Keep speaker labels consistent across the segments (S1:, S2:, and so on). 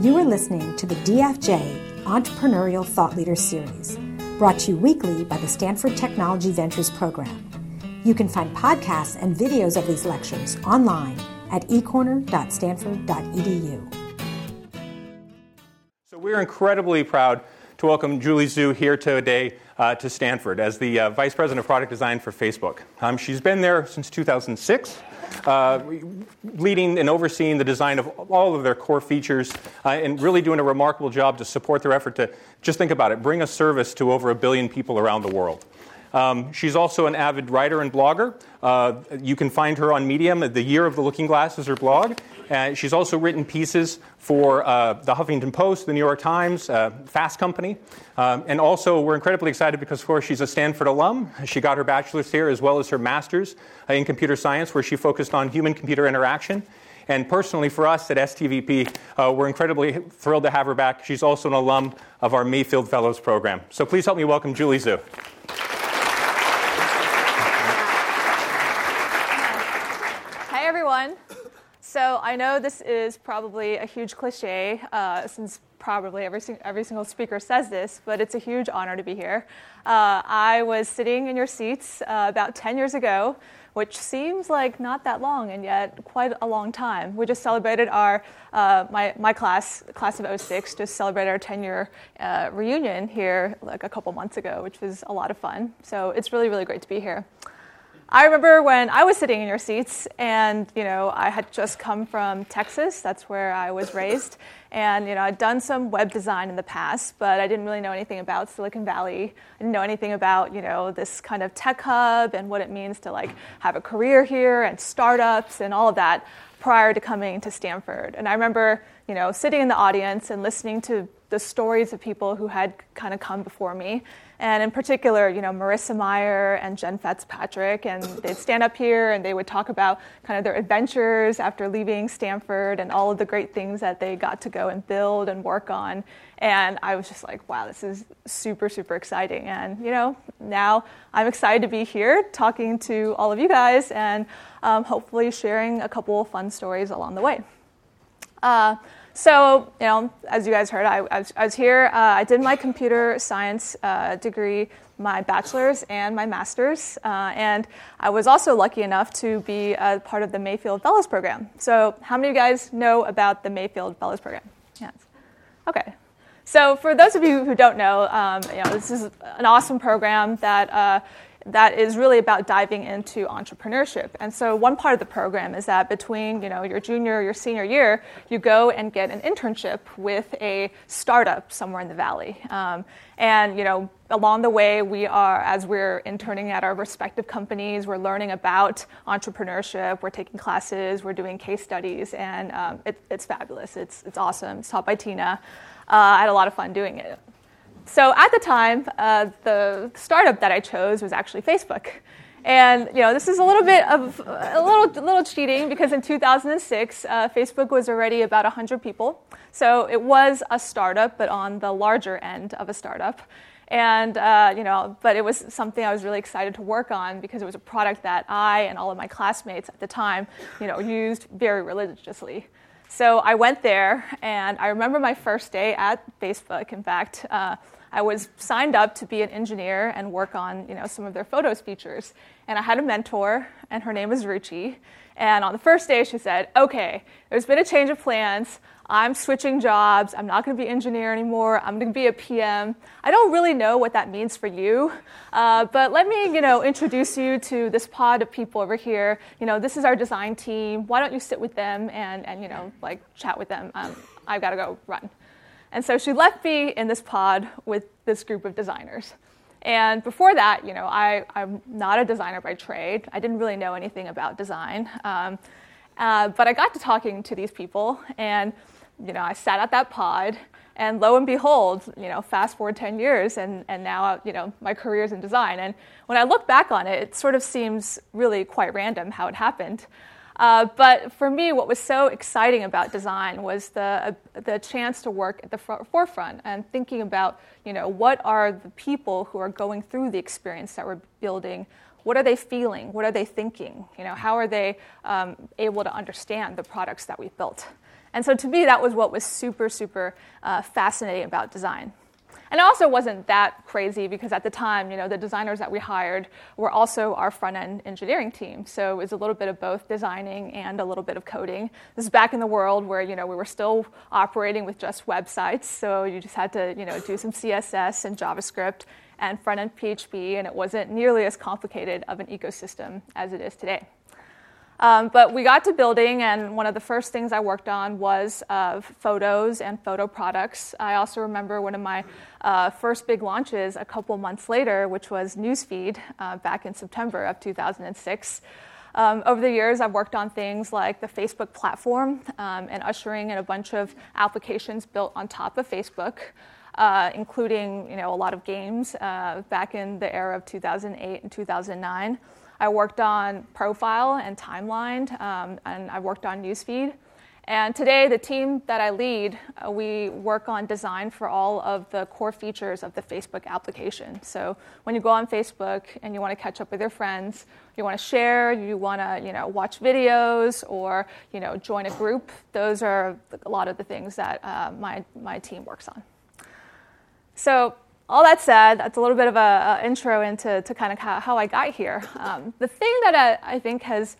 S1: You are listening to the DFJ Entrepreneurial Thought Leader Series, brought to you weekly by the Stanford Technology Ventures Program. You can find podcasts and videos of these lectures online at ecorner.stanford.edu.
S2: So we're incredibly proud to welcome Julie Zhuo here today uh, to Stanford as the uh, Vice President of Product Design for Facebook. Um, she's been there since 2006. Uh, leading and overseeing the design of all of their core features uh, and really doing a remarkable job to support their effort to just think about it bring a service to over a billion people around the world. Um, she's also an avid writer and blogger. Uh, you can find her on Medium. The Year of the Looking Glass is her blog. She's also written pieces for uh, the Huffington Post, the New York Times, uh, Fast Company. Um, and also, we're incredibly excited because, of course, she's a Stanford alum. She got her bachelor's here as well as her master's uh, in computer science, where she focused on human computer interaction. And personally, for us at STVP, uh, we're incredibly thrilled to have her back. She's also an alum of our Mayfield Fellows program. So please help me welcome Julie
S3: Zhuo. Everyone. So I know this is probably a huge cliche, uh, since probably every, every single speaker says this, but it's a huge honor to be here. Uh, I was sitting in your seats uh, about 10 years ago, which seems like not that long, and yet quite a long time. We just celebrated our, uh, my, my class, class of 06, just celebrated our 10 year uh, reunion here like a couple months ago, which was a lot of fun. So it's really, really great to be here. I remember when I was sitting in your seats, and you know, I had just come from Texas. That's where I was raised, and you know, I'd done some web design in the past, but I didn't really know anything about Silicon Valley. I didn't know anything about you know this kind of tech hub and what it means to like have a career here and startups and all of that prior to coming to Stanford. And I remember you know sitting in the audience and listening to the stories of people who had kind of come before me and in particular, you know, Marissa Mayer and Jen Fitzpatrick, and they'd stand up here and they would talk about kind of their adventures after leaving Stanford and all of the great things that they got to go and build and work on. And I was just like, wow, this is super, super exciting. And, you know, now I'm excited to be here talking to all of you guys and um, hopefully sharing a couple of fun stories along the way. Uh, so, you know, as you guys heard, I, I, was, I was, here. Uh, I did my computer science uh, degree, my bachelor's and my master's, uh, and I was also lucky enough to be a part of the Mayfield Fellows Program. So, how many of you guys know about the Mayfield Fellows Program? Yes. Okay. So, for those of you who don't know, um, you know, this is an awesome program that uh, that is really about diving into entrepreneurship. And so one part of the program is that between you know your junior or your senior year, you go and get an internship with a startup somewhere in the valley. Um, and you know along the way, we are as we're interning at our respective companies, we're learning about entrepreneurship. We're taking classes, we're doing case studies, and um, it, it's fabulous. It's it's awesome. It's taught by Tina. Uh, I had a lot of fun doing it. So at the time, uh, the startup that I chose was actually Facebook. And you know, this is a little bit of a little little cheating because in 2006, uh, Facebook was already about 100 people. So it was a startup, but on the larger end of a startup. And uh, you know, but it was something I was really excited to work on because it was a product that I and all of my classmates at the time, you know, used very religiously. So I went there, and I remember my first day at Facebook. In fact. Uh, I was signed up to be an engineer and work on you know, some of their photos features. And I had a mentor, and her name was Ruchi. And on the first day, she said, Okay, there's been a change of plans. I'm switching jobs. I'm not going to be engineer anymore. I'm going to be a PM. I don't really know what that means for you, uh, but let me, you know, introduce you to this pod of people over here. You know, this is our design team. Why don't you sit with them and, and you know, like chat with them? Um, I've got to go run. And so she left me in this pod with this group of designers. And before that, you know, I, am not a designer by trade. I didn't really know anything about design. Um, uh, but I got to talking to these people, and you know, I sat at that pod, and lo and behold, you know, fast forward 10 years, and, and now, you know, my career is in design. And when I look back on it, it sort of seems really quite random how it happened. Uh, but for me, what was so exciting about design was the, uh, the chance to work at the forefront and thinking about, you know, what are the people who are going through the experience that we're building? What are they feeling? What are they thinking? You know, how are they um, able to understand the products that we've built? And so to me, that was what was super, super uh, fascinating about design. And it also wasn't that crazy because at the time, you know, the designers that we hired were also our front end engineering team. So it was a little bit of both designing and a little bit of coding. This is back in the world where, you know, we were still operating with just websites. So you just had to, you know, do some CSS and JavaScript and front end PHP, and it wasn't nearly as complicated of an ecosystem as it is today. Um, but we got to building, and one of the first things I worked on was uh, photos and photo products. I also remember one of my uh, first big launches a couple months later, which was Newsfeed uh, back in September of 2006. Um, over the years, I've worked on things like the Facebook platform um, and ushering in a bunch of applications built on top of Facebook. Uh, including you know, a lot of games uh, back in the era of 2008 and 2009. I worked on profile and timeline, um, and I worked on newsfeed. And today, the team that I lead, uh, we work on design for all of the core features of the Facebook application. So when you go on Facebook and you want to catch up with your friends, you want to share, you want to you know watch videos or you know join a group. Those are a lot of the things that uh, my my team works on. So all that said, that's a little bit of an intro into to kind of how, how I got here. Um, the thing that I, I, think has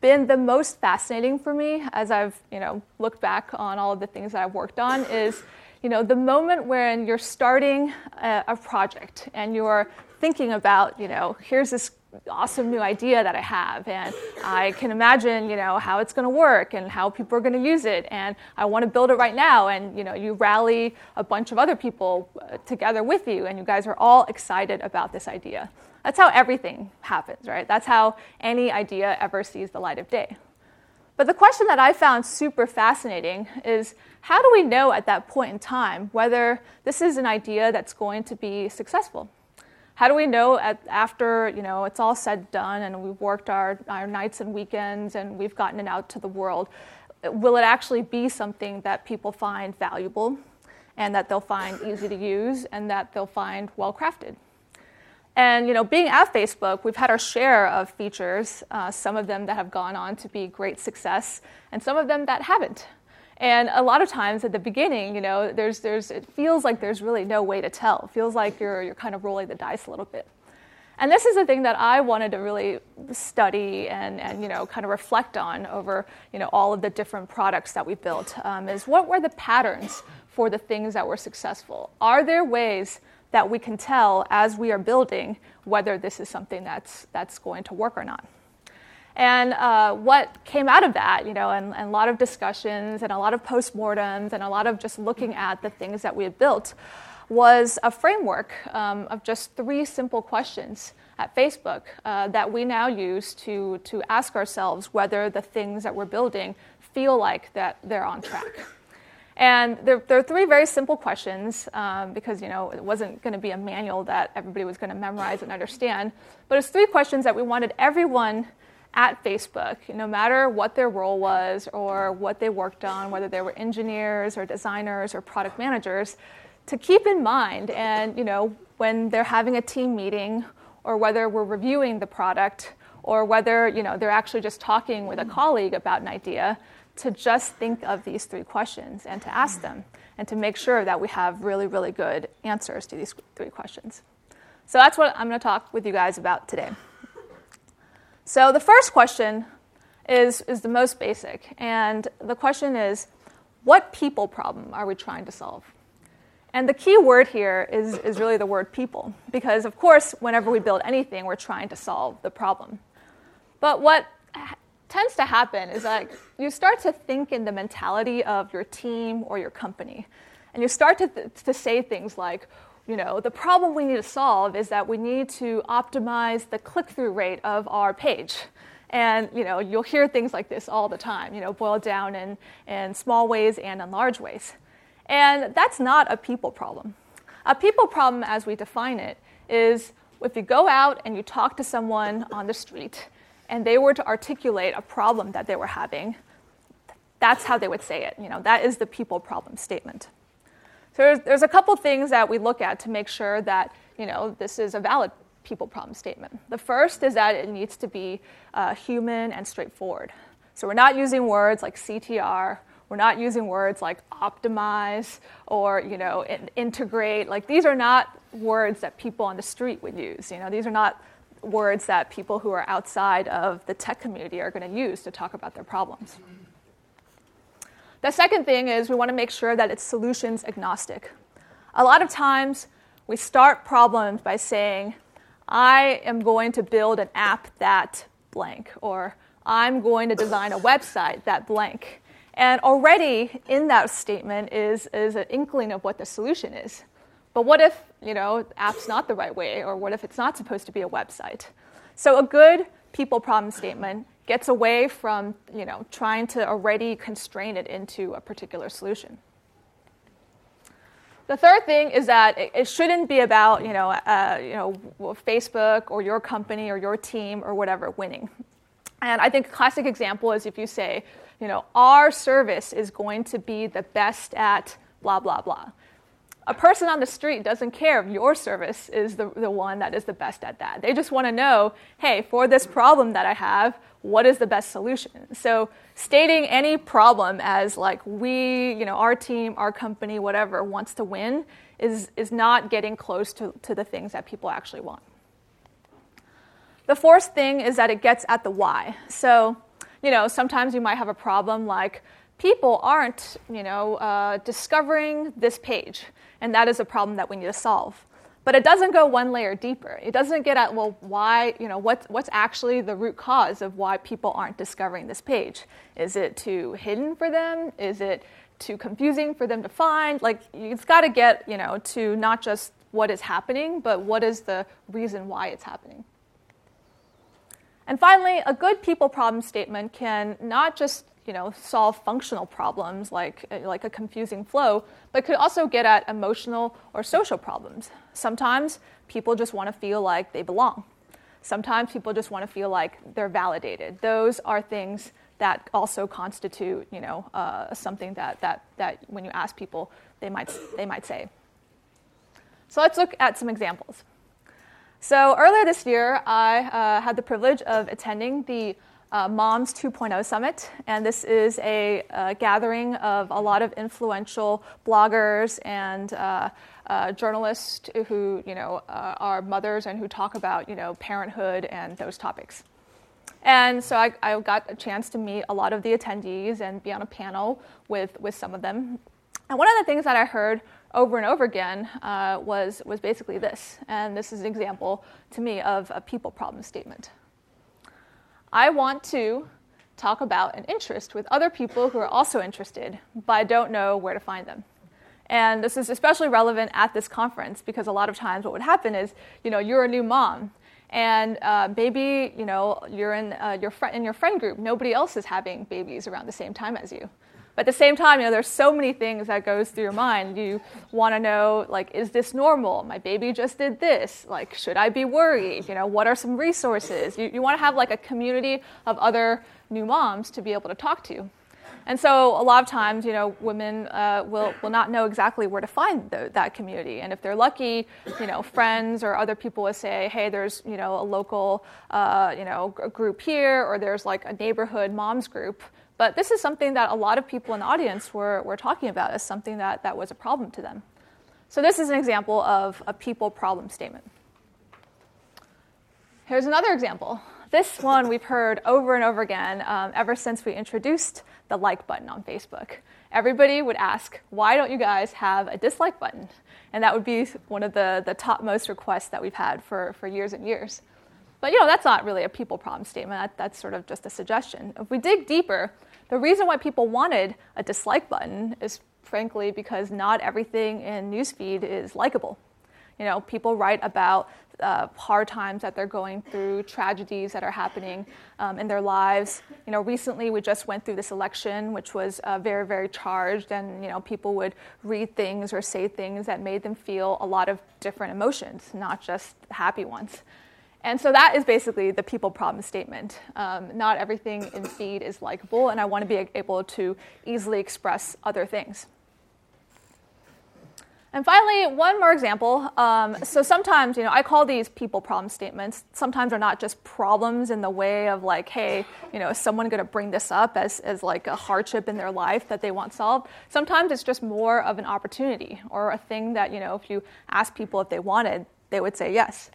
S3: been the most fascinating for me as I've you know looked back on all of the things that I've worked on is you know the moment when you're starting a, a project and you're thinking about you know here's this awesome new idea that I have, and I can imagine, you know, how it's going to work and how people are going to use it, and I want to build it right now. And you know, you rally a bunch of other people uh, together with you, and you guys are all excited about this idea. That's how everything happens, right? That's how any idea ever sees the light of day. But the question that I found super fascinating is how do we know at that point in time whether this is an idea that's going to be successful? How do we know at, after you know it's all said and done and we've worked our, our nights and weekends and we've gotten it out to the world will it actually be something that people find valuable and that they'll find easy to use and that they'll find well crafted and you know being at facebook we've had our share of features uh, some of them that have gone on to be great success and some of them that haven't and a lot of times at the beginning, you know, there's, there's, it feels like there's really no way to tell. It feels like you're, you're kind of rolling the dice a little bit. And this is the thing that I wanted to really study and, and you know, kind of reflect on over you know, all of the different products that we built um, is what were the patterns for the things that were successful? Are there ways that we can tell as we are building whether this is something that's, that's going to work or not? And uh, what came out of that, you know, and, and, a lot of discussions and a lot of postmortems and a lot of just looking at the things that we had built was a framework um, of just three simple questions at Facebook uh, that we now use to, to ask ourselves whether the things that we're building feel like that they're on track. And there, there, are three very simple questions um, because you know it wasn't going to be a manual that everybody was going to memorize and understand. But it's three questions that we wanted everyone at Facebook, no matter what their role was or what they worked on, whether they were engineers or designers or product managers, to keep in mind. And you know, when they're having a team meeting or whether we're reviewing the product or whether you know they're actually just talking with a colleague about an idea, to just think of these three questions and to ask them and to make sure that we have really, really good answers to these three questions. So that's what I'm going to talk with you guys about today. So the first question is, is the most basic. And the question is what people problem are we trying to solve? And the key word here is, is really the word people, because of course, whenever we build anything, we're trying to solve the problem. But what tends to happen is like you start to think in the mentality of your team or your company. And you start to, th- to say things like, you know, the problem we need to solve is that we need to optimize the click-through rate of our page. And you know, you'll hear things like this all the time, you know, boiled down in, in small ways and in large ways. And that's not a people problem. A people problem, as we define it, is if you go out and you talk to someone on the street and they were to articulate a problem that they were having, that's how they would say it. You know, that is the people problem statement. So there's, there's a couple things that we look at to make sure that you know this is a valid people problem statement. The first is that it needs to be uh, human and straightforward. So we're not using words like CTR We're not using words like optimize or you know in- integrate. Like these are not words that people on the street would use. You know, these are not words that people who are outside of the tech community are going to use to talk about their problems. The second thing is we want to make sure that it's solutions agnostic. A lot of times we start problems by saying, I am going to build an app that blank, or I'm going to design a website that blank. And already in that statement is, is an inkling of what the solution is. But what if, you know, app's not the right way, or what if it's not supposed to be a website? So a good people problem statement gets away from you know, trying to already constrain it into a particular solution. The third thing is that it, shouldn't be about you know, uh, you know, Facebook or your company or your team or whatever winning. And I think a classic example is if you say, you know, our service is going to be the best at blah, blah, blah a person on the street doesn't care if your service is the, the one that is the best at that. They just want to know, hey, for this problem that I have, what is the best solution? So stating any problem as like we, you know, our team, our company, whatever, wants to win is, is not getting close to, to the things that people actually want. The fourth thing is that it gets at the why. So, you know, sometimes you might have a problem like people aren't, you know, uh, discovering this page. And that is a problem that we need to solve. But it doesn't go one layer deeper. It doesn't get at, well, why, you know, what's, what's actually the root cause of why people aren't discovering this page? Is it too hidden for them? Is it too confusing for them to find? Like, it's got to get, you know, to not just what is happening, but what is the reason why it's happening. And finally, a good people problem statement can not just you know, solve functional problems like, like a confusing flow, but could also get at emotional or social problems. Sometimes people just want to feel like they belong. Sometimes people just want to feel like they're validated. Those are things that also constitute, you know, uh, something that, that, that when you ask people, they might, they might say. So let's look at some examples. So earlier this year, I uh, had the privilege of attending the uh, Moms 2.0 Summit, and this is a, a, gathering of a lot of influential bloggers and uh, uh, journalists who you know uh, are mothers and who talk about you know parenthood and those topics. And so I, I, got a chance to meet a lot of the attendees and be on a panel with, with some of them. And one of the things that I heard over and over again uh, was, was basically this. And this is an example to me of a people problem statement. I want to talk about an interest with other people who are also interested, but I don't know where to find them. And this is especially relevant at this conference because a lot of times what would happen is, you know, you're a new mom, and uh, maybe you know you're in uh, your friend in your friend group. Nobody else is having babies around the same time as you. But at the same time, you know, there's so many things that goes through your mind. You want to know, like, is this normal? My baby just did this. Like, should I be worried? You know, what are some resources? You, you want to have like a community of other new moms to be able to talk to. And so a lot of times, you know, women uh, will, will not know exactly where to find the, that community. And if they're lucky, you know, friends or other people will say, hey, there's, you know, a local, uh, you know, group here, or there's like a neighborhood moms group but this is something that a lot of people in the audience were, were talking about as something that, that was a problem to them. So this is an example of a people problem statement. Here's another example. This one we've heard over and over again um, ever since we introduced the like button on Facebook. Everybody would ask, why don't you guys have a dislike button? And that would be one of the, the top most requests that we've had for, for years and years. But you know, that's not really a people problem statement. That, that's sort of just a suggestion. If we dig deeper, the reason why people wanted a dislike button is frankly because not everything in newsfeed is likable. You know, people write about uh, hard times that they're going through, tragedies that are happening um, in their lives. You know, recently we just went through this election, which was uh, very, very charged, and you know, people would read things or say things that made them feel a lot of different emotions, not just happy ones. And so that is basically the people problem statement. Um, not everything in feed is likable, and I want to be able to easily express other things. And finally, one more example. Um, so sometimes, you know, I call these people problem statements. Sometimes they're not just problems in the way of like, hey, you know, is someone going to bring this up as, as like a hardship in their life that they want solved? Sometimes it's just more of an opportunity or a thing that, you know, if you ask people if they wanted, they would say yes.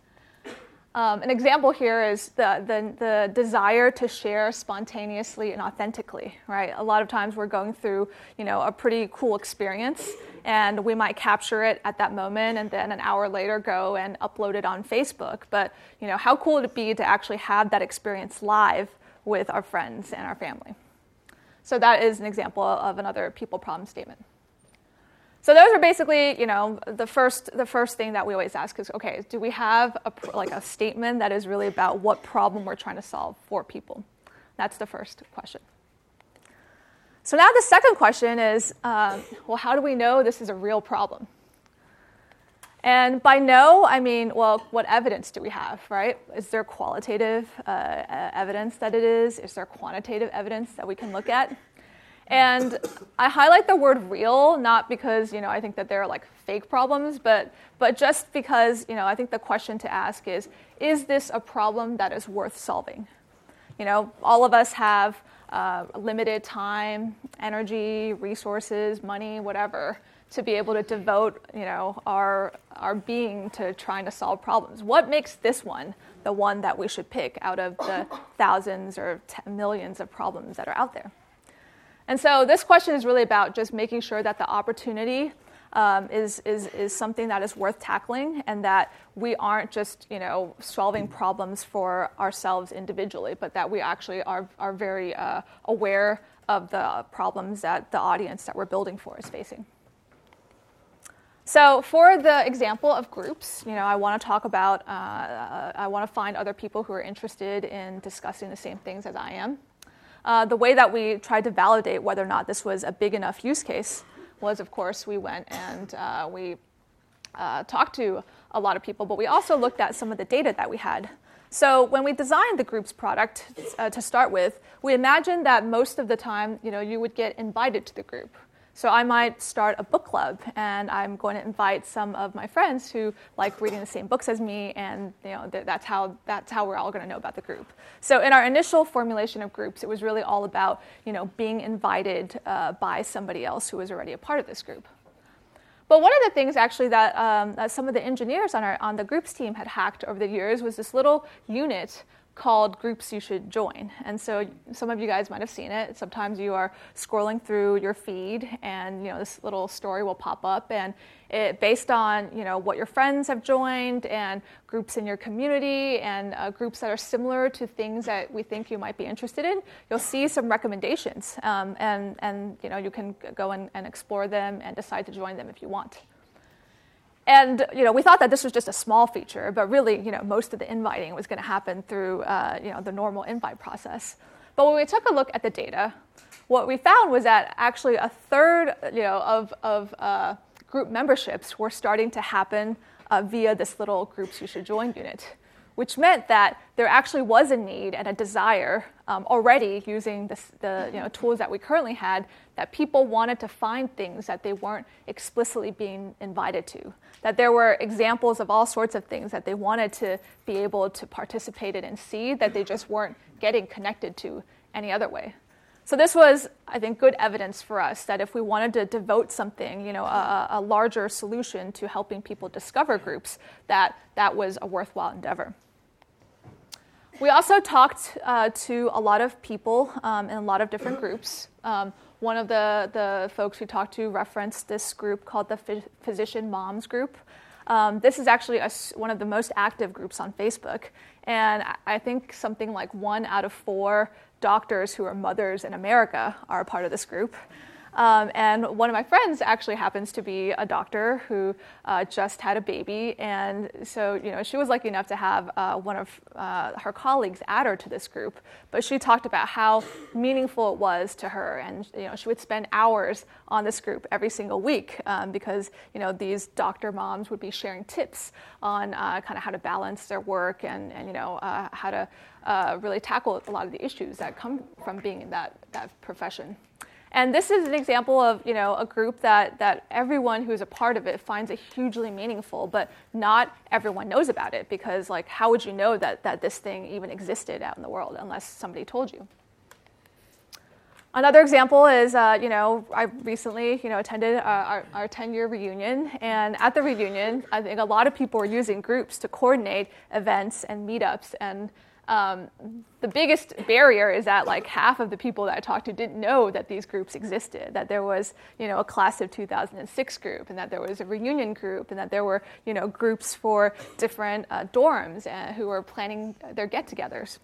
S3: Um, an example here is the, the, the, desire to share spontaneously and authentically, right? A lot of times we're going through, you know, a pretty cool experience and we might capture it at that moment and then an hour later go and upload it on Facebook. But, you know, how cool would it be to actually have that experience live with our friends and our family? So that is an example of another people problem statement. So those are basically, you know, the first the first thing that we always ask is, okay, do we have a like a statement that is really about what problem we're trying to solve for people? That's the first question. So now the second question is, um, well, how do we know this is a real problem? And by know, I mean, well, what evidence do we have, right? Is there qualitative uh, evidence that it is? Is there quantitative evidence that we can look at? And I highlight the word real not because you know I think that there are like fake problems, but but just because you know I think the question to ask is is this a problem that is worth solving? You know, all of us have uh, limited time, energy, resources, money, whatever, to be able to devote you know our our being to trying to solve problems. What makes this one the one that we should pick out of the thousands or t- millions of problems that are out there? And so this question is really about just making sure that the opportunity um, is, is, is something that is worth tackling and that we aren't just you know, solving problems for ourselves individually, but that we actually are, are very uh, aware of the problems that the audience that we're building for is facing. So, for the example of groups, you know, I want to talk about, uh, I want to find other people who are interested in discussing the same things as I am. Uh, the way that we tried to validate whether or not this was a big enough use case was, of course, we went and uh, we uh, talked to a lot of people, but we also looked at some of the data that we had. So when we designed the group's product uh, to start with, we imagined that most of the time, you know, you would get invited to the group. So I might start a book club, and I'm going to invite some of my friends who like reading the same books as me, and you know th- that's how that's how we're all going to know about the group. So in our initial formulation of groups, it was really all about you know being invited uh, by somebody else who was already a part of this group. But one of the things actually that, um, that some of the engineers on our on the groups team had hacked over the years was this little unit called groups you should join. And so some of you guys might have seen it. Sometimes you are scrolling through your feed and you know this little story will pop up and it, based on you know what your friends have joined and groups in your community and uh, groups that are similar to things that we think you might be interested in, you'll see some recommendations um, and, and you know you can go and, and explore them and decide to join them if you want. And you know, we thought that this was just a small feature, but really, you know, most of the inviting was going to happen through uh, you know, the normal invite process. But when we took a look at the data, what we found was that actually a third you know, of, of uh, group memberships were starting to happen uh, via this little groups you should join unit which meant that there actually was a need and a desire um, already using the you know, tools that we currently had that people wanted to find things that they weren't explicitly being invited to. That there were examples of all sorts of things that they wanted to be able to participate in and see that they just weren't getting connected to any other way. So this was, I think, good evidence for us that if we wanted to devote something, you know, a, a larger solution to helping people discover groups, that that was a worthwhile endeavor. We also talked uh, to a lot of people um, in a lot of different groups. Um, one of the, the folks we talked to referenced this group called the Physician Moms Group. Um, this is actually a, one of the most active groups on Facebook. And I think something like one out of four doctors who are mothers in America are a part of this group. Um, and one of my friends actually happens to be a doctor who uh, just had a baby. And so, you know, she was lucky enough to have uh, one of uh, her colleagues add her to this group. But she talked about how meaningful it was to her. And, you know, she would spend hours on this group every single week um, because, you know, these doctor moms would be sharing tips on uh, kind of how to balance their work and, and you know, uh, how to uh, really tackle a lot of the issues that come from being in that, that profession. And this is an example of you know a group that that everyone who's a part of it finds it hugely meaningful, but not everyone knows about it because like how would you know that that this thing even existed out in the world unless somebody told you? Another example is, uh, you know, I recently, you know, attended uh, our, our 10-year reunion, and at the reunion, I think a lot of people were using groups to coordinate events and meetups, and um, the biggest barrier is that like half of the people that I talked to didn't know that these groups existed, that there was, you know, a class of 2006 group, and that there was a reunion group, and that there were, you know, groups for different uh, dorms uh, who were planning their get-togethers.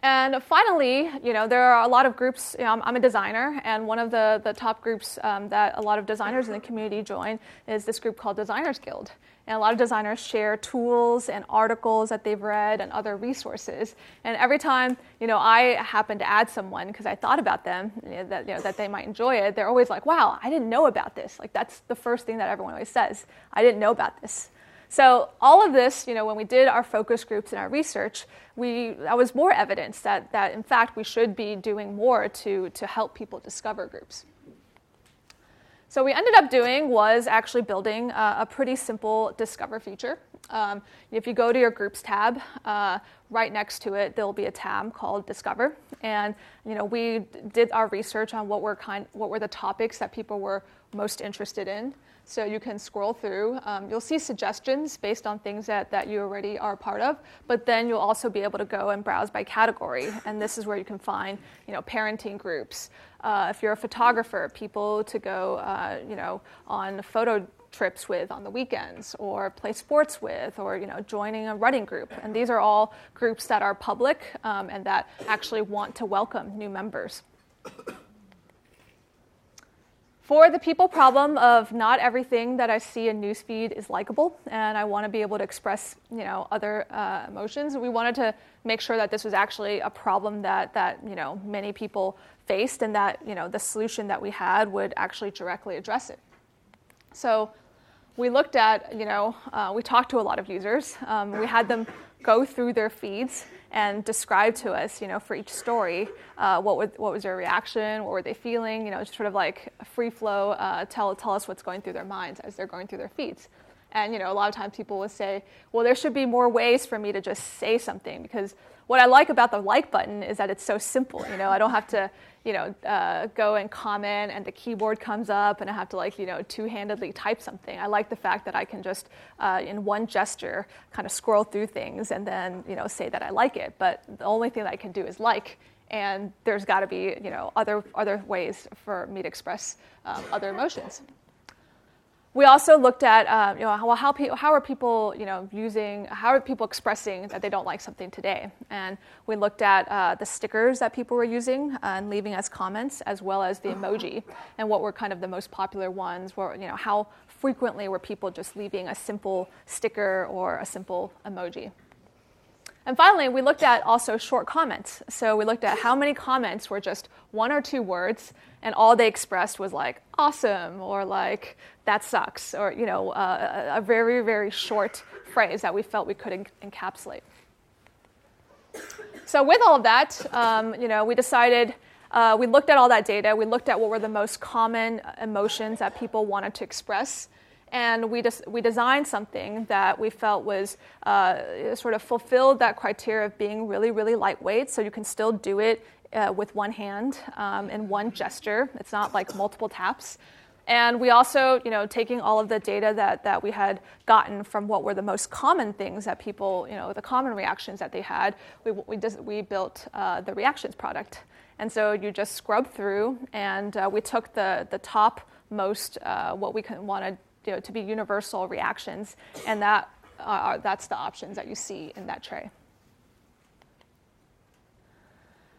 S3: And finally, you know, there are a lot of groups. You know, I'm, I'm, a designer, and one of the, the top groups um, that a lot of designers in the community join is this group called Designers Guild. And a lot of designers share tools and articles that they've read and other resources. And every time, you know, I happen to add someone because I thought about them you know, that you know that they might enjoy it, they're always like, "Wow, I didn't know about this." Like that's the first thing that everyone always says. I didn't know about this. So all of this, you know, when we did our focus groups and our research, we, that was more evidence that, that in fact we should be doing more to, to help people discover groups. So we ended up doing was actually building a, pretty simple discover feature. Um, if you go to your groups tab, uh, right next to it there'll be a tab called discover, and you know we did our research on what were kind, what were the topics that people were most interested in. So you can scroll through. Um, you'll see suggestions based on things that, that you already are a part of, but then you'll also be able to go and browse by category. And this is where you can find, you know, parenting groups. Uh, if you're a photographer, people to go, uh, you know, on photo trips with on the weekends or play sports with or you know joining a running group and these are all groups that are public um, and that actually want to welcome new members for the people problem of not everything that I see in newsfeed is likable, and I want to be able to express, you know, other uh, emotions. We wanted to make sure that this was actually a problem that that you know many people faced, and that you know the solution that we had would actually directly address it. So we looked at, you know, uh, we talked to a lot of users. Um, we had them go through their feeds and describe to us, you know, for each story, uh, what, would, what was their reaction, what were they feeling, you know, sort of like free flow, uh, tell, tell us what's going through their minds as they're going through their feeds. And, you know, a lot of times people will say, well, there should be more ways for me to just say something because what I like about the like button is that it's so simple, you know, I don't have to, you know, uh, go and comment and the keyboard comes up and I have to like, you know, two-handedly type something. I like the fact that I can just, uh, in one gesture, kind of scroll through things and then, you know, say that I like it. But the only thing that I can do is like, and there's got to be, you know, other other ways for me to express um, other emotions. We also looked at, uh, you know, how, how, pe- how are people, you know, using, how are people expressing that they don't like something today? And we looked at uh, the stickers that people were using uh, and leaving as comments, as well as the emoji, and what were kind of the most popular ones. Were, you know, how frequently were people just leaving a simple sticker or a simple emoji? And finally, we looked at also short comments. So we looked at how many comments were just one or two words, and all they expressed was like awesome or like that sucks or you know uh, a very very short phrase that we felt we could en- encapsulate. So with all of that, um, you know, we decided. Uh, we looked at all that data. We looked at what were the most common emotions that people wanted to express and we, des- we designed something that we felt was uh, sort of fulfilled that criteria of being really, really lightweight, so you can still do it uh, with one hand um, in one gesture. It's not like multiple taps. And we also, you know, taking all of the data that, that we had gotten from what were the most common things that people, you know, the common reactions that they had, we, we, we built uh, the reactions product. And so you just scrub through, and uh, we took the, the top most, uh, what we wanted you know, to be universal reactions, and that, uh, that's the options that you see in that tray.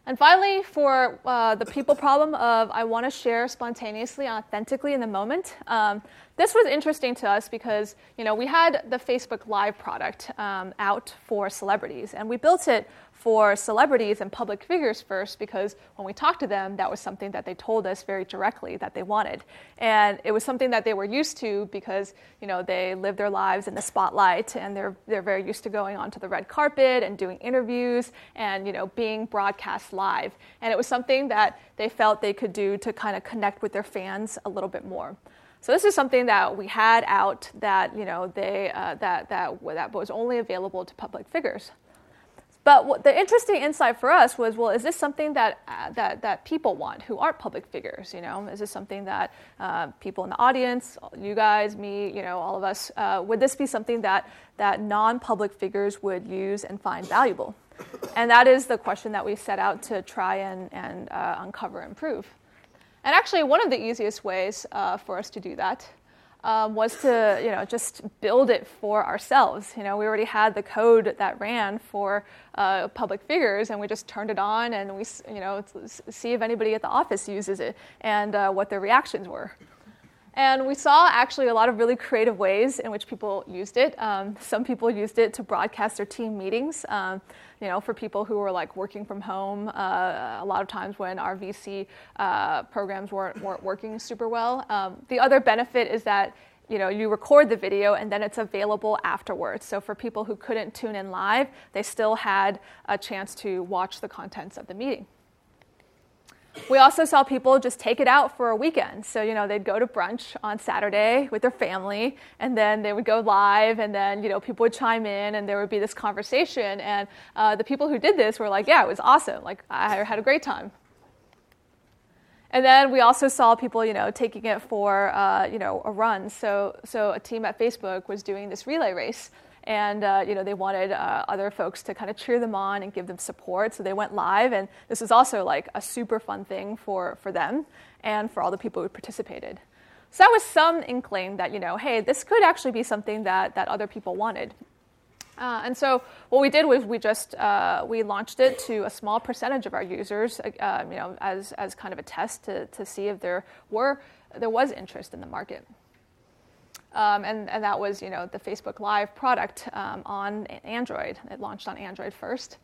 S3: And finally, for uh, the people problem of I want to share spontaneously and authentically in the moment, um, this was interesting to us because you know we had the Facebook Live product um, out for celebrities, and we built it for celebrities and public figures first because when we talked to them, that was something that they told us very directly that they wanted. And it was something that they were used to because, you know, they live their lives in the spotlight and they're, they're very used to going onto the red carpet and doing interviews and, you know, being broadcast live. And it was something that they felt they could do to kind of connect with their fans a little bit more. So this is something that we had out that you know they uh, that that that was only available to public figures. But what the interesting insight for us was, well, is this something that, uh, that, that people want who aren't public figures? You know, is this something that uh, people in the audience, you guys, me, you know, all of us, uh, would this be something that, that non-public figures would use and find valuable? And that is the question that we set out to try and, and uh, uncover and prove. And actually, one of the easiest ways uh, for us to do that um, was to you know just build it for ourselves. You know, we already had the code that ran for uh, public figures, and we just turned it on, and we you know see if anybody at the office uses it and uh, what their reactions were. And we saw actually a lot of really creative ways in which people used it. Um, some people used it to broadcast their team meetings. Um, you know, for people who were like working from home, uh, a lot of times when our VC uh, programs weren't, weren't working super well. Um, the other benefit is that you know you record the video and then it's available afterwards so for people who couldn't tune in live they still had a chance to watch the contents of the meeting we also saw people just take it out for a weekend. So, you know, they'd go to brunch on Saturday with their family, and then they would go live, and then, you know, people would chime in, and there would be this conversation. And uh, the people who did this were like, yeah, it was awesome. Like, I had a great time. And then we also saw people, you know, taking it for, uh, you know, a run. So, so a team at Facebook was doing this relay race and uh, you know they wanted uh, other folks to kind of cheer them on and give them support. So they went live and this was also like a super fun thing for, for them and for all the people who participated. So that was some inkling that you know hey this could actually be something that, that other people wanted. Uh, and so what we did was we just uh, we launched it to a small percentage of our users, uh, you know, as as kind of a test to to see if there were there was interest in the market. Um, and, and that was, you know, the Facebook Live product um, on Android. It launched on Android first.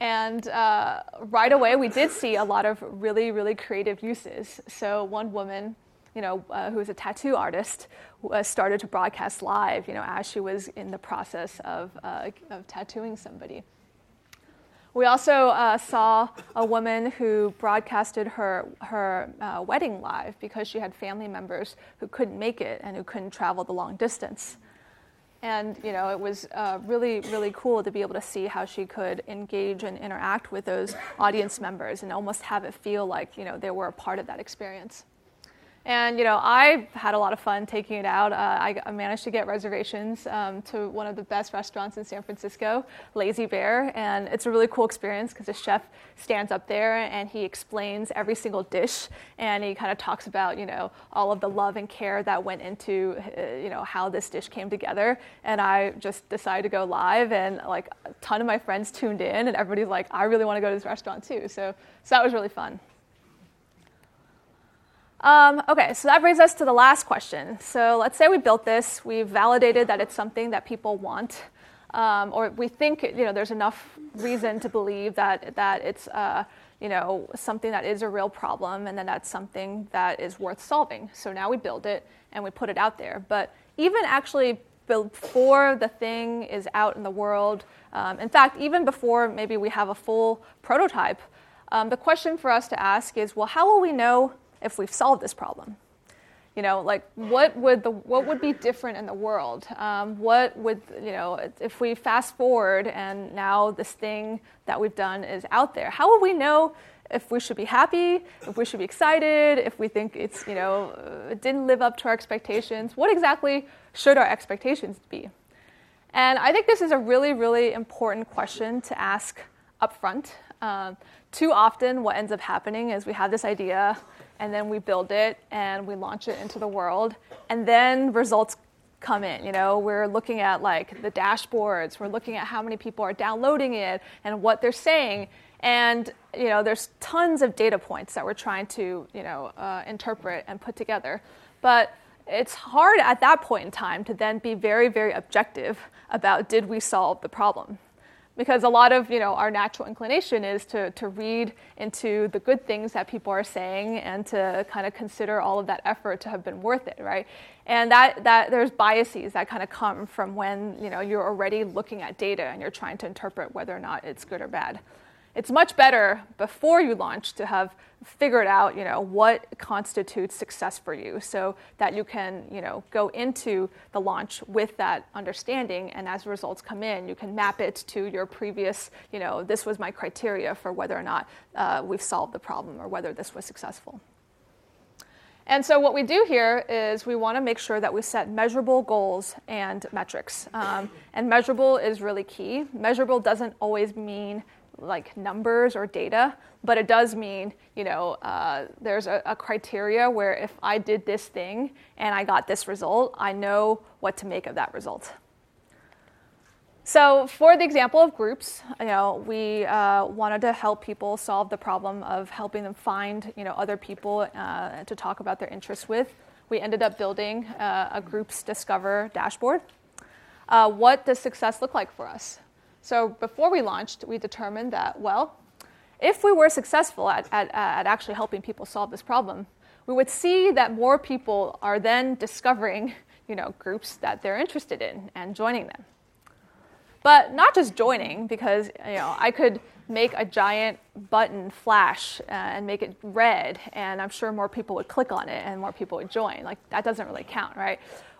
S3: And uh, right away, we did see a lot of really, really creative uses. So one woman, you know, uh, who was a tattoo artist, uh, started to broadcast live, you know, as she was in the process of, uh, of tattooing somebody. We also uh, saw a woman who broadcasted her, her uh, wedding live because she had family members who couldn't make it and who couldn't travel the long distance. And you know, it was uh, really, really cool to be able to see how she could engage and interact with those audience members and almost have it feel like you know they were a part of that experience. And you know, I had a lot of fun taking it out. Uh, I, I, managed to get reservations um, to one of the best restaurants in San Francisco, Lazy Bear, and it's a really cool experience because the chef stands up there and he explains every single dish, and he kind of talks about you know all of the love and care that went into uh, you know how this dish came together. And I just decided to go live, and like a ton of my friends tuned in, and everybody's like, I really want to go to this restaurant too. So so that was really fun. Um, okay, so that brings us to the last question. So let's say we built this, we've validated that it's something that people want, um, or we think you know there's enough reason to believe that that it's uh, you know something that is a real problem, and then that's something that is worth solving. So now we build it and we put it out there. But even actually before the thing is out in the world, um, in fact, even before maybe we have a full prototype, um, the question for us to ask is, well, how will we know? If we've solved this problem? You know, like what would the what would be different in the world? Um, what would you know if we fast forward and now this thing that we've done is out there? How will we know if we should be happy, if we should be excited, if we think it's you know it didn't live up to our expectations? What exactly should our expectations be? And I think this is a really really important question to ask upfront. Um, too often, what ends up happening is we have this idea and then we build it and we launch it into the world and then results come in you know? We're looking at like the dashboards. We're looking at how many people are downloading it and what they're saying. And you know there's tons of data points that we're trying to you know uh, interpret and put together. But it's hard at that point in time to then be very very objective about did we solve the problem because a lot of you know our natural inclination is to, to read into the good things that people are saying and to kind of consider all of that effort to have been worth it right? And that, that there's biases that kind of come from when you know you're already looking at data and you're trying to interpret whether or not it's good or bad it's much better before you launch to have figured out, you know, what constitutes success for you so that you can, you know, go into the launch with that understanding and as results come in, you can map it to your previous, you know, this was my criteria for whether or not uh, we've solved the problem or whether this was successful. And so, what we do here is we want to make sure that we set measurable goals and metrics. Um, and measurable is really key. Measurable doesn't always mean like numbers or data, but it does mean, you know, uh, there's a, a, criteria where if I did this thing and I got this result, I know what to make of that result. So for the example of groups, you know, we uh, wanted to help people solve the problem of helping them find, you know, other people uh, to talk about their interests with. We ended up building uh, a groups discover dashboard. Uh, what does success look like for us? So before we launched, we determined that, well, if we were successful at, at, at actually helping people solve this problem, we would see that more people are then discovering you know, groups that they're interested in and joining them. But not just joining, because you know, I could make a giant button flash uh, and make it red, and I'm sure more people would click on it and more people would join. Like, that doesn't really count, right?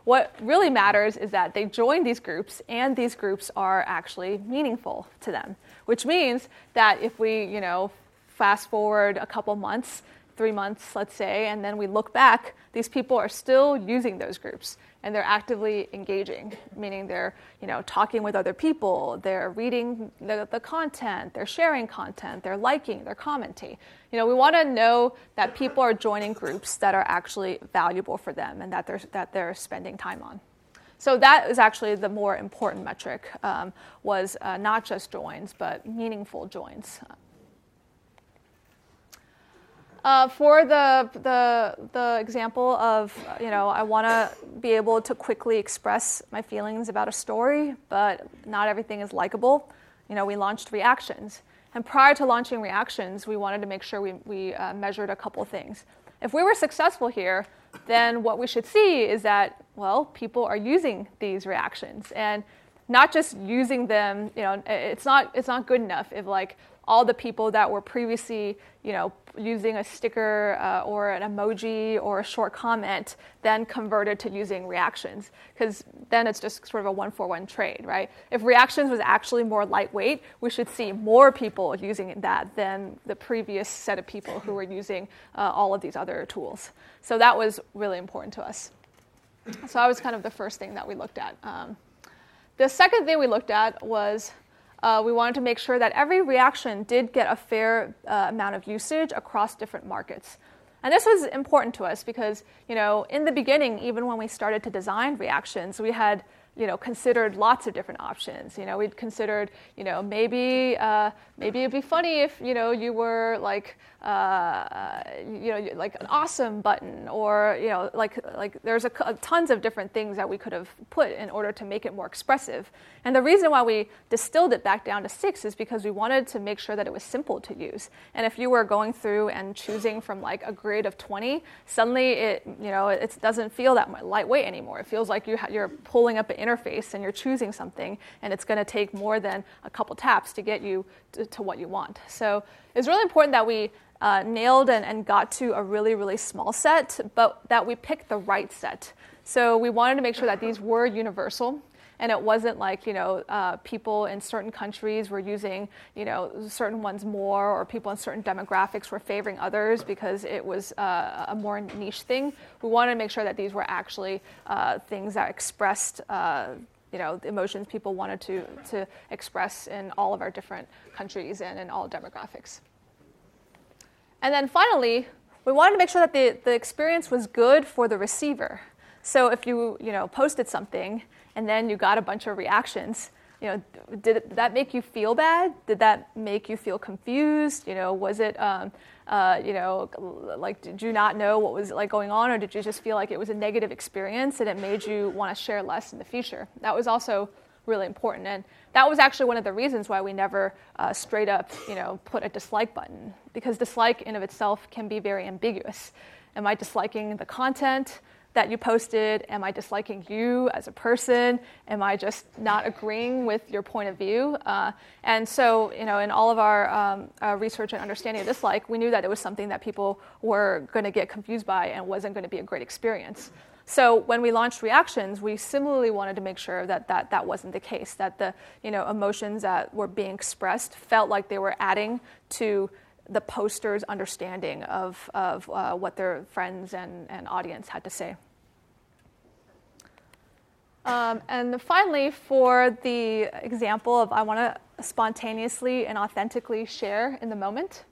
S3: What really matters is that they join these groups and these groups are actually meaningful to them, which means that if we, you know, fast forward a couple months, three months, let's say, and then we look back, these people are still using those groups and they're actively engaging, meaning they're you know, talking with other people, they're reading the, the content, they're sharing content, they're liking, they're commenting. You know, we want to know that people are joining groups that are actually valuable for them and that they're, that they're spending time on. So that is actually the more important metric, um, was uh, not just joins, but meaningful joins. Uh, for the, the, the example of, you know, I want to be able to quickly express my feelings about a story, but not everything is likable, you know, we launched reactions. And prior to launching reactions, we wanted to make sure we, we uh, measured a couple things. If we were successful here, then what we should see is that, well, people are using these reactions. And not just using them, you know, it's not, it's not good enough if like all the people that were previously, you know, using a sticker uh, or an emoji or a short comment, then converted to using reactions, because then it's just sort of a one for one trade, right? If reactions was actually more lightweight, we should see more people using that than the previous set of people who were using uh, all of these other tools. So that was really important to us. So that was kind of the first thing that we looked at. Um, the second thing we looked at was uh, we wanted to make sure that every reaction did get a fair uh, amount of usage across different markets. And this was important to us because, you know, in the beginning, even when we started to design reactions, we had you know, considered lots of different options. You know, we'd considered, you know, maybe uh, maybe it'd be funny if you know you were like uh, you know like an awesome button or you know like like there's a, a, tons of different things that we could have put in order to make it more expressive. And the reason why we distilled it back down to six is because we wanted to make sure that it was simple to use. And if you were going through and choosing from like a grid of 20, suddenly it you know it doesn't feel that lightweight anymore. It feels like you ha- you're pulling up an interface and you're choosing something, and it's going to take more than a couple taps to get you to, to what you want. So it's really important that we uh, nailed and, and got to a really, really small set, but that we picked the right set. So we wanted to make sure that these were universal and it wasn't like you know uh, people in certain countries were using you know certain ones more or people in certain demographics were favoring others because it was uh, a more niche thing we wanted to make sure that these were actually uh, things that expressed uh, you know, the emotions people wanted to, to express in all of our different countries and in all demographics. And then finally, we wanted to make sure that the, the experience was good for the receiver. So if you, you know, posted something and then you got a bunch of reactions, you know, did that make you feel bad? Did that make you feel confused? You know, was it, um, uh, you know, like did you not know what was like going on, or did you just feel like it was a negative experience and it made you want to share less in the future? That was also really important. And that was actually one of the reasons why we never uh, straight up, you know, put a dislike button because dislike in of itself can be very ambiguous. Am I disliking the content? That you posted? Am I disliking you as a person? Am I just not agreeing with your point of view? Uh, and so, you know, in all of our um, uh, research and understanding of dislike, we knew that it was something that people were going to get confused by and wasn't going to be a great experience. So when we launched reactions, we similarly wanted to make sure that that, that wasn't the case, that the you know, emotions that were being expressed felt like they were adding to the poster's understanding of, of uh, what their friends and, and audience had to say. Um, and finally, for the example of I want to spontaneously and authentically share in the moment,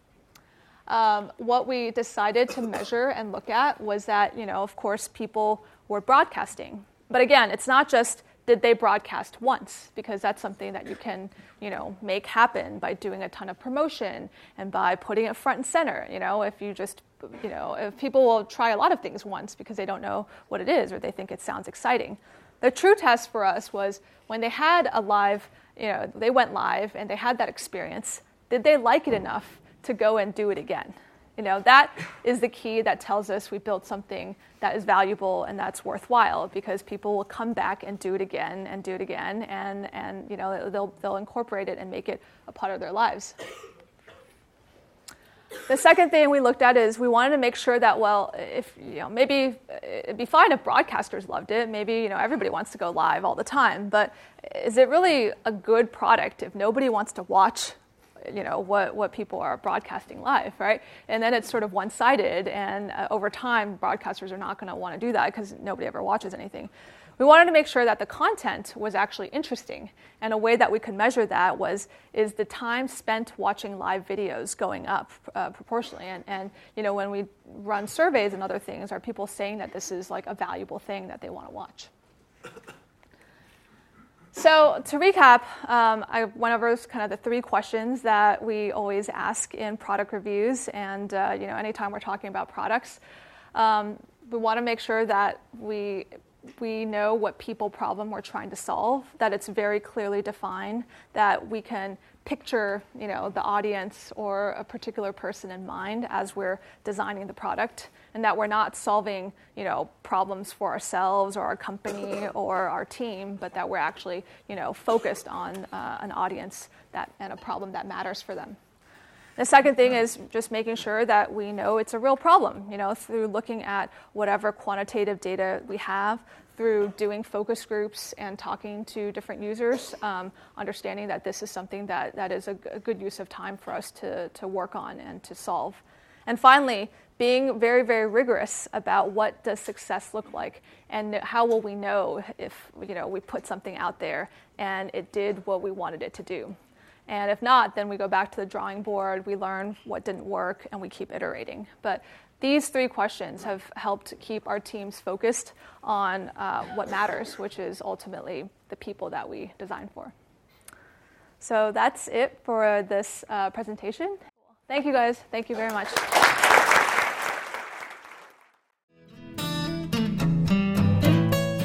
S3: um, what we decided to measure and look at was that, you know, of course, people were broadcasting. But again, it's not just did they broadcast once because that's something that you can you know make happen by doing a ton of promotion and by putting it front and center. You know if you just you know if people will try a lot of things once because they don't know what it is or they think it sounds exciting. The true test for us was when they had a live you know they went live and they had that experience did they like it enough to go and do it again you know, that is the key that tells us we built something that is valuable and that's worthwhile because people will come back and do it again and do it again and, and you know, they'll, they'll incorporate it and make it a part of their lives. The second thing we looked at is we wanted to make sure that, well, if, you know, maybe it'd be fine if broadcasters loved it. Maybe, you know, everybody wants to go live all the time. But is it really a good product if nobody wants to watch you know what, what people are broadcasting live right? And then it's sort of one-sided and uh, over time broadcasters are not going to want to do that because nobody ever watches anything. We wanted to make sure that the content was actually interesting and a way that we could measure that was is the time spent watching live videos going up uh, proportionally? And, and you know when we run surveys and other things are people saying that this is like a valuable thing that they want to watch so to recap, um, I went over kind of the three questions that we always ask in product reviews, and uh, you know, anytime we're talking about products, um, we want to make sure that we we know what people problem we're trying to solve, that it's very clearly defined, that we can picture you know, the audience or a particular person in mind as we're designing the product, and that we're not solving you know, problems for ourselves or our company or our team, but that we're actually you know, focused on uh, an audience that, and a problem that matters for them. The second thing is just making sure that we know it's a real problem, you know, through looking at whatever quantitative data we have, through doing focus groups and talking to different users, um, understanding that this is something that, that is a, a good use of time for us to, to work on and to solve. And finally, being very, very rigorous about what does success look like and how will we know if you know, we put something out there and it did what we wanted it to do. And if not, then we go back to the drawing board, we learn what didn't work, and we keep iterating. But these three questions have helped keep our teams focused on uh, what matters, which is ultimately the people that we design for. So that's it for this uh, presentation. Thank you guys. Thank you very much.